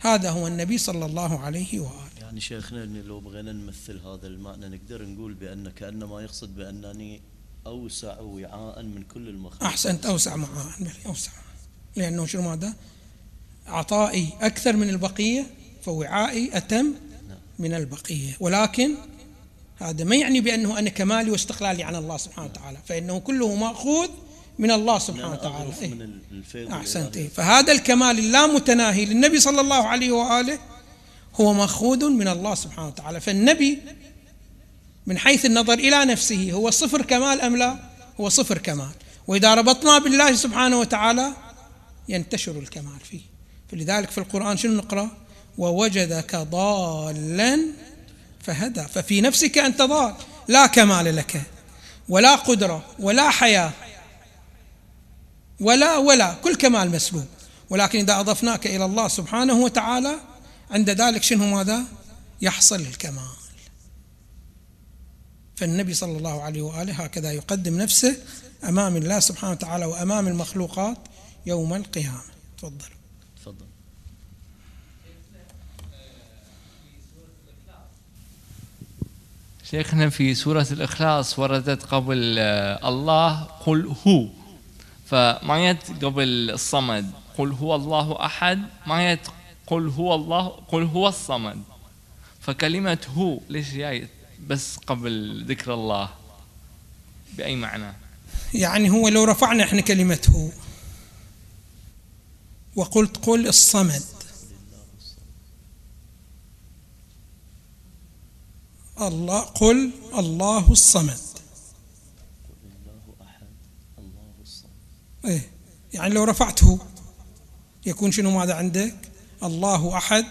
هذا هو النبي صلى الله عليه وآله. يعني شيخنا لو بغينا نمثل هذا المعنى نقدر نقول بأن كانما يقصد بأنني أوسع وعاء من كل المخلوقات. أحسنت أوسع معاء اوسع لأنه شنو ماذا؟ عطائي أكثر من البقية فوعائي أتم من البقية. ولكن هذا ما يعني بأنه أنا كمالي واستقلالي عن الله سبحانه وتعالى فإنه كله مأخوذ من الله سبحانه وتعالى. إيه؟ أحسنت. إيه؟ فهذا الكمال اللامتناهي للنبي صلى الله عليه وآله هو مأخوذ من الله سبحانه وتعالى. فالنبي من حيث النظر إلى نفسه هو صفر كمال أم لا؟ هو صفر كمال. وإذا ربطنا بالله سبحانه وتعالى ينتشر الكمال فيه. فلذلك في القرآن شنو نقرأ؟ ووجدك ضالا فهدى. ففي نفسك أنت ضال. لا كمال لك ولا قدرة ولا حياة ولا ولا كل كمال مسلوب. ولكن إذا أضفناك إلى الله سبحانه وتعالى عند ذلك شنو ماذا؟ يحصل الكمال. فالنبي صلى الله عليه وآله هكذا يقدم نفسه أمام الله سبحانه وتعالى وأمام المخلوقات يوم القيامة. تفضل. شيخنا في سورة الإخلاص وردت قبل آه، الله قل هو. فما يت قبل الصمد قل هو الله أحد. ما يت قل هو الله قل هو الصمد. فكلمة هو ليش جاي بس قبل ذكر الله؟ بأي معنى؟ يعني هو لو رفعنا إحنا كلمة هو. وقلت قل الصمد. الله قل الله الصمد. إيه يعني لو رفعته يكون شنو ماذا عندك؟ الله أحد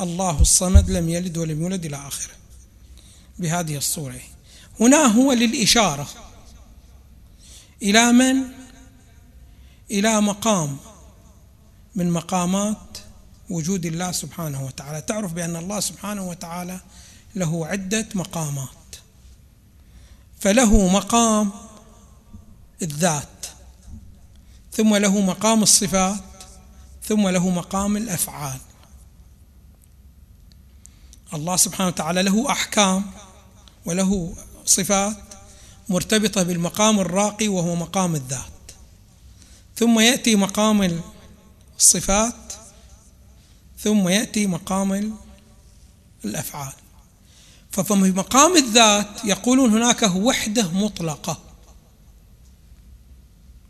الله الصمد لم يلد ولم يولد إلى آخره. بهذه الصورة. هنا هو للإشارة. إلى من؟ إلى مقام. من مقامات وجود الله سبحانه وتعالى. تعرف بأن الله سبحانه وتعالى له عدة مقامات. فله مقام الذات ثم له مقام الصفات ثم له مقام الأفعال. الله سبحانه وتعالى له أحكام وله صفات مرتبطة بالمقام الراقي وهو مقام الذات. ثم يأتي مقام الصفات ثم يأتي مقام الأفعال. ففي مقام الذات يقولون هناك وحدة مطلقة.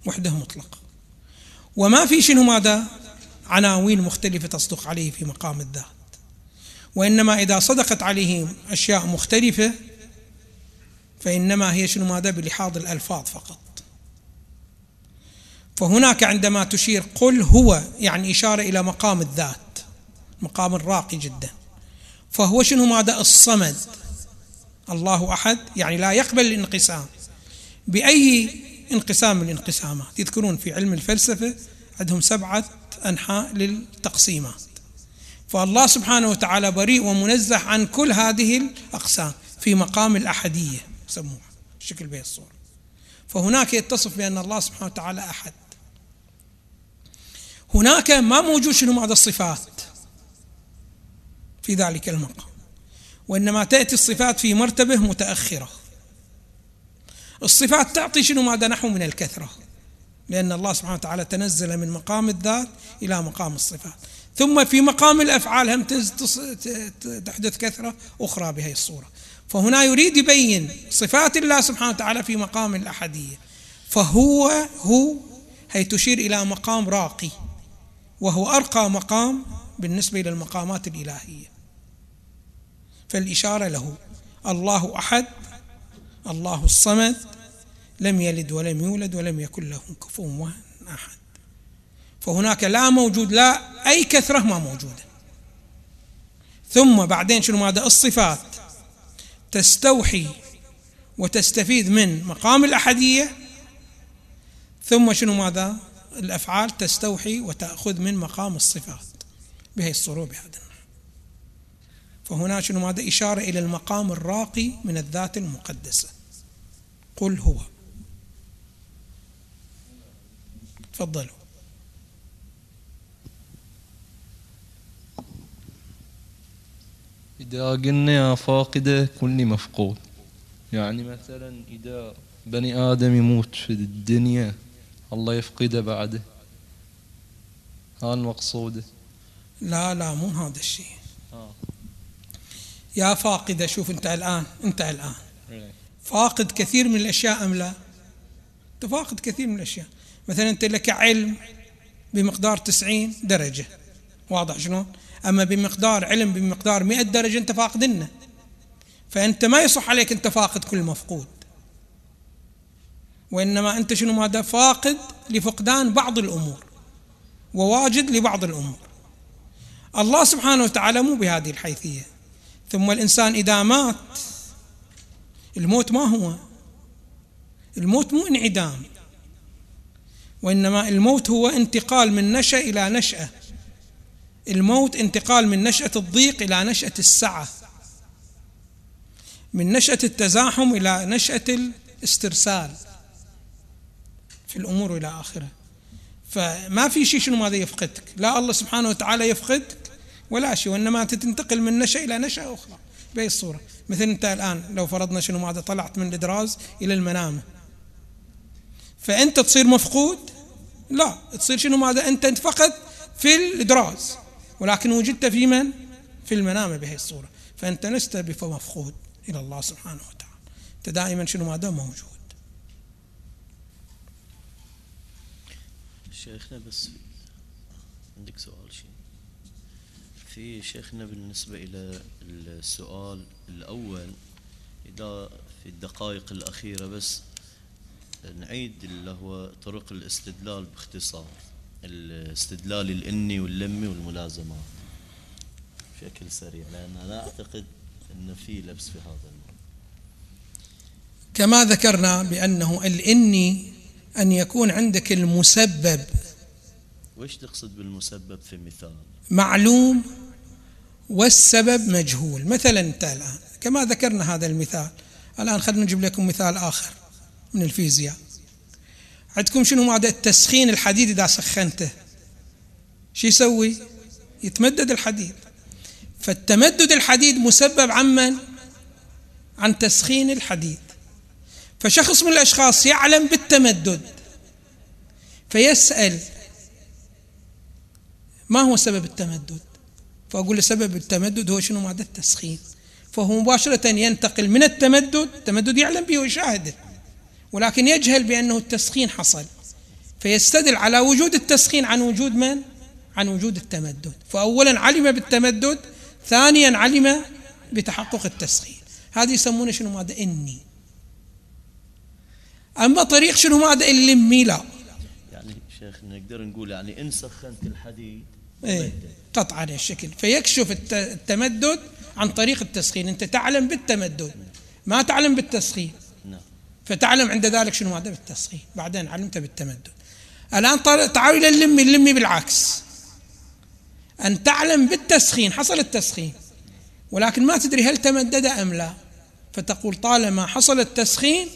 وحدة مطلقة. وما في شنو ماذا؟ عناوين مختلفة تصدق عليه في مقام الذات. وإنما إذا صدقت عليه أشياء مختلفة فإنما هي شنو ماذا؟ بلحاظ الألفاظ فقط. فهناك عندما تشير قل هو يعني إشارة إلى مقام الذات مقام راقي جدا. فهو شنو ماذا؟ الصمد. الله أحد يعني لا يقبل الانقسام. بأي انقسام من الانقسامات؟ يذكرون في علم الفلسفة عندهم سبعة أنحاء للتقسيمات. فالله سبحانه وتعالى بريء ومنزه عن كل هذه الأقسام في مقام الأحدية يسموها شكل به الصورة. فهناك يتصف بأن الله سبحانه وتعالى أحد. هناك ما موجود شنو هذا الصفات. في ذلك المقام. وإنما تأتي الصفات في مرتبة متأخرة. الصفات تعطي شنو ماذا نحو من الكثرة. لأن الله سبحانه وتعالى تنزل من مقام الذات إلى مقام الصفات. ثم في مقام الأفعال هم تحدث كثرة أخرى بهذه الصورة. فهنا يريد يبين صفات الله سبحانه وتعالى في مقام الأحدية. فهو هو هي تشير إلى مقام راقي. وهو أرقى مقام بالنسبة إلى المقامات الإلهية. فالإشارة له. الله أحد الله الصمد لم يلد ولم يولد ولم يكن له كفوا أحد. فهناك لا موجود لا أي كثرة ما موجودة. ثم بعدين شنو ماذا؟ الصفات. تستوحي وتستفيد من مقام الأحدية. ثم شنو ماذا؟ الأفعال تستوحي وتأخذ من مقام الصفات. بهي الصورة بهذا فهنا شنو؟ ماذا؟ إشارة إلى المقام الراقي من الذات المقدسة. قل هو. تفضلوا. إذا قلنا يا فاقدة كل مفقود. يعني مثلا إذا بني آدم يموت في الدنيا الله يفقده بعده. هذا المقصود لا لا مو هذا الشيء. آه. يا فاقدة شوف أنت الآن أنت الآن. فاقد كثير من الأشياء أم لا؟ أنت فاقد كثير من الأشياء. مثلا أنت لك علم بمقدار تسعين درجة. واضح شلون؟ أما بمقدار علم بمقدار مئة درجة أنت فاقدنه فأنت ما يصح عليك أنت فاقد كل مفقود. وإنما أنت شنو ماذا؟ فاقد لفقدان بعض الأمور. وواجد لبعض الأمور. الله سبحانه وتعالى مو بهذه الحيثية. ثم الإنسان إذا مات الموت ما هو؟ الموت مو انعدام وإنما الموت هو انتقال من نشأة إلى نشأة. الموت انتقال من نشأة الضيق إلى نشأة السعة من نشأة التزاحم إلى نشأة الاسترسال في الأمور إلى آخرة. فما في شيء شنو ماذا يفقدك؟ لا الله سبحانه وتعالى يفقدك ولا شيء وإنما تنتقل من نشأة إلى نشأة أخرى بأي الصورة. مثل أنت الآن لو فرضنا شنو ماذا طلعت من الإدراز إلى المنامة. فأنت تصير مفقود؟ لا تصير شنو ماذا؟ أنت فقط في الإدراز ولكن وجدت في من؟ في المنامة بهي الصورة. فأنت لست بمفقود إلى الله سبحانه وتعالى. أنت دائما شنو ماذا؟ موجود. شيخنا بس عندك سؤال شيء في شيخنا بالنسبة إلى السؤال الأول إذا في الدقائق الأخيرة بس نعيد اللي هو طرق الاستدلال باختصار الاستدلال الإني واللمي والملازمات بشكل سريع لأن أنا أعتقد أن في لبس في هذا الموضوع. كما ذكرنا بأنه الإني أن يكون عندك المسبب. وش تقصد بالمسبب في مثال؟ معلوم والسبب مجهول. مثلا أنت الآن كما ذكرنا هذا المثال الآن خلينا نجيب لكم مثال آخر من الفيزياء. عندكم شنو مادة التسخين الحديد إذا سخنته؟ شو يسوي؟ يتمدد الحديد. فالتمدد الحديد مسبب عن من؟ عن تسخين الحديد. فشخص من الأشخاص يعلم بالتمدد فيسأل ما هو سبب التمدد؟ فأقول سبب التمدد هو شنو؟ مادة التسخين. فهو مباشرة ينتقل من التمدد التمدد يعلم به ويشاهده ولكن يجهل بأنه التسخين حصل. فيستدل على وجود التسخين عن وجود من؟ عن وجود التمدد. فأولا علم بالتمدد ثانيا علم بتحقق التسخين. هذه يسمونه شنو؟ مادة إني. أما طريق شنو؟ مادة اللمي لا. يعني شيخ نقدر نقول يعني إن سخنت الحديد إيه. قطعا الشكل. فيكشف التمدد عن طريق التسخين. أنت تعلم بالتمدد ما تعلم بالتسخين. نعم. فتعلم عند ذلك شنو ماذا بالتسخين. بعدين علمت بالتمدد. الآن تعالوا إلى اللمي. اللمي بالعكس. أن تعلم بالتسخين. حصل التسخين. ولكن ما تدري هل تمدد أم لا. فتقول طالما حصل التسخين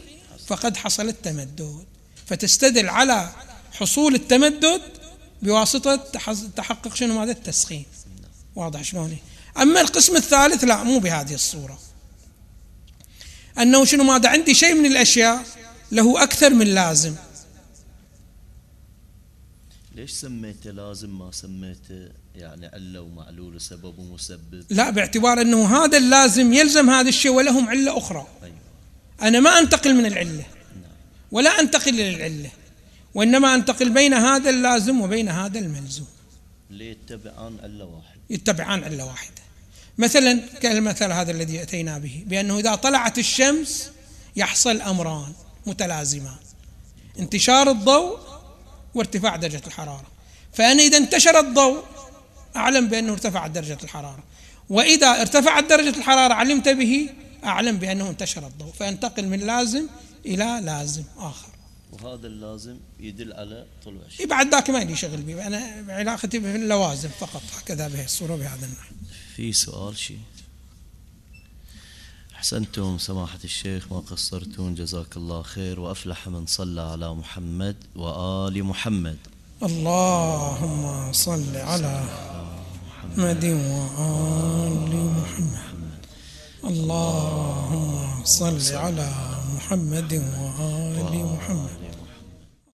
فقد حصل التمدد. فتستدل على حصول التمدد بواسطة تحقق شنو؟ هذا التسخين. واضح شلون أما القسم الثالث لا مو بهذه الصورة. أنه شنو؟ ماذا؟ عندي شيء من الأشياء له أكثر من لازم. ليش سميته لازم؟ ما سميته يعني علة ومعلول وسبب ومسبب؟ لا باعتبار أنه هذا اللازم يلزم هذا الشيء ولهم علة أخرى. أيوة. أنا ما أنتقل من العلة. ولا أنتقل إلى العلة. وإنما أنتقل بين هذا اللازم وبين هذا الملزوم. ليتبعان علة واحدة يتبعان علة واحدة مثلا كالمثل هذا الذي أتينا به بأنه إذا طلعت الشمس يحصل أمران متلازمان. انتشار الضوء وارتفاع درجة الحرارة. فأنا إذا انتشر الضوء أعلم بأنه ارتفعت درجة الحرارة. وإذا ارتفعت درجة الحرارة علمت به أعلم بأنه انتشر الضوء. فأنتقل من لازم إلى لازم آخر. وهذا اللازم يدل على طلوع الشمس بعد ذاك ما لي شغل به أنا علاقتي باللوازم فقط. هكذا بهي الصورة بهذا النحو في سؤال شيء أحسنتم سماحة الشيخ ما قصرتم جزاك الله خير. وأفلح من صلى على محمد وآل محمد. اللهم صل على محمد وآل محمد. اللهم صل على محمد وآل محمد.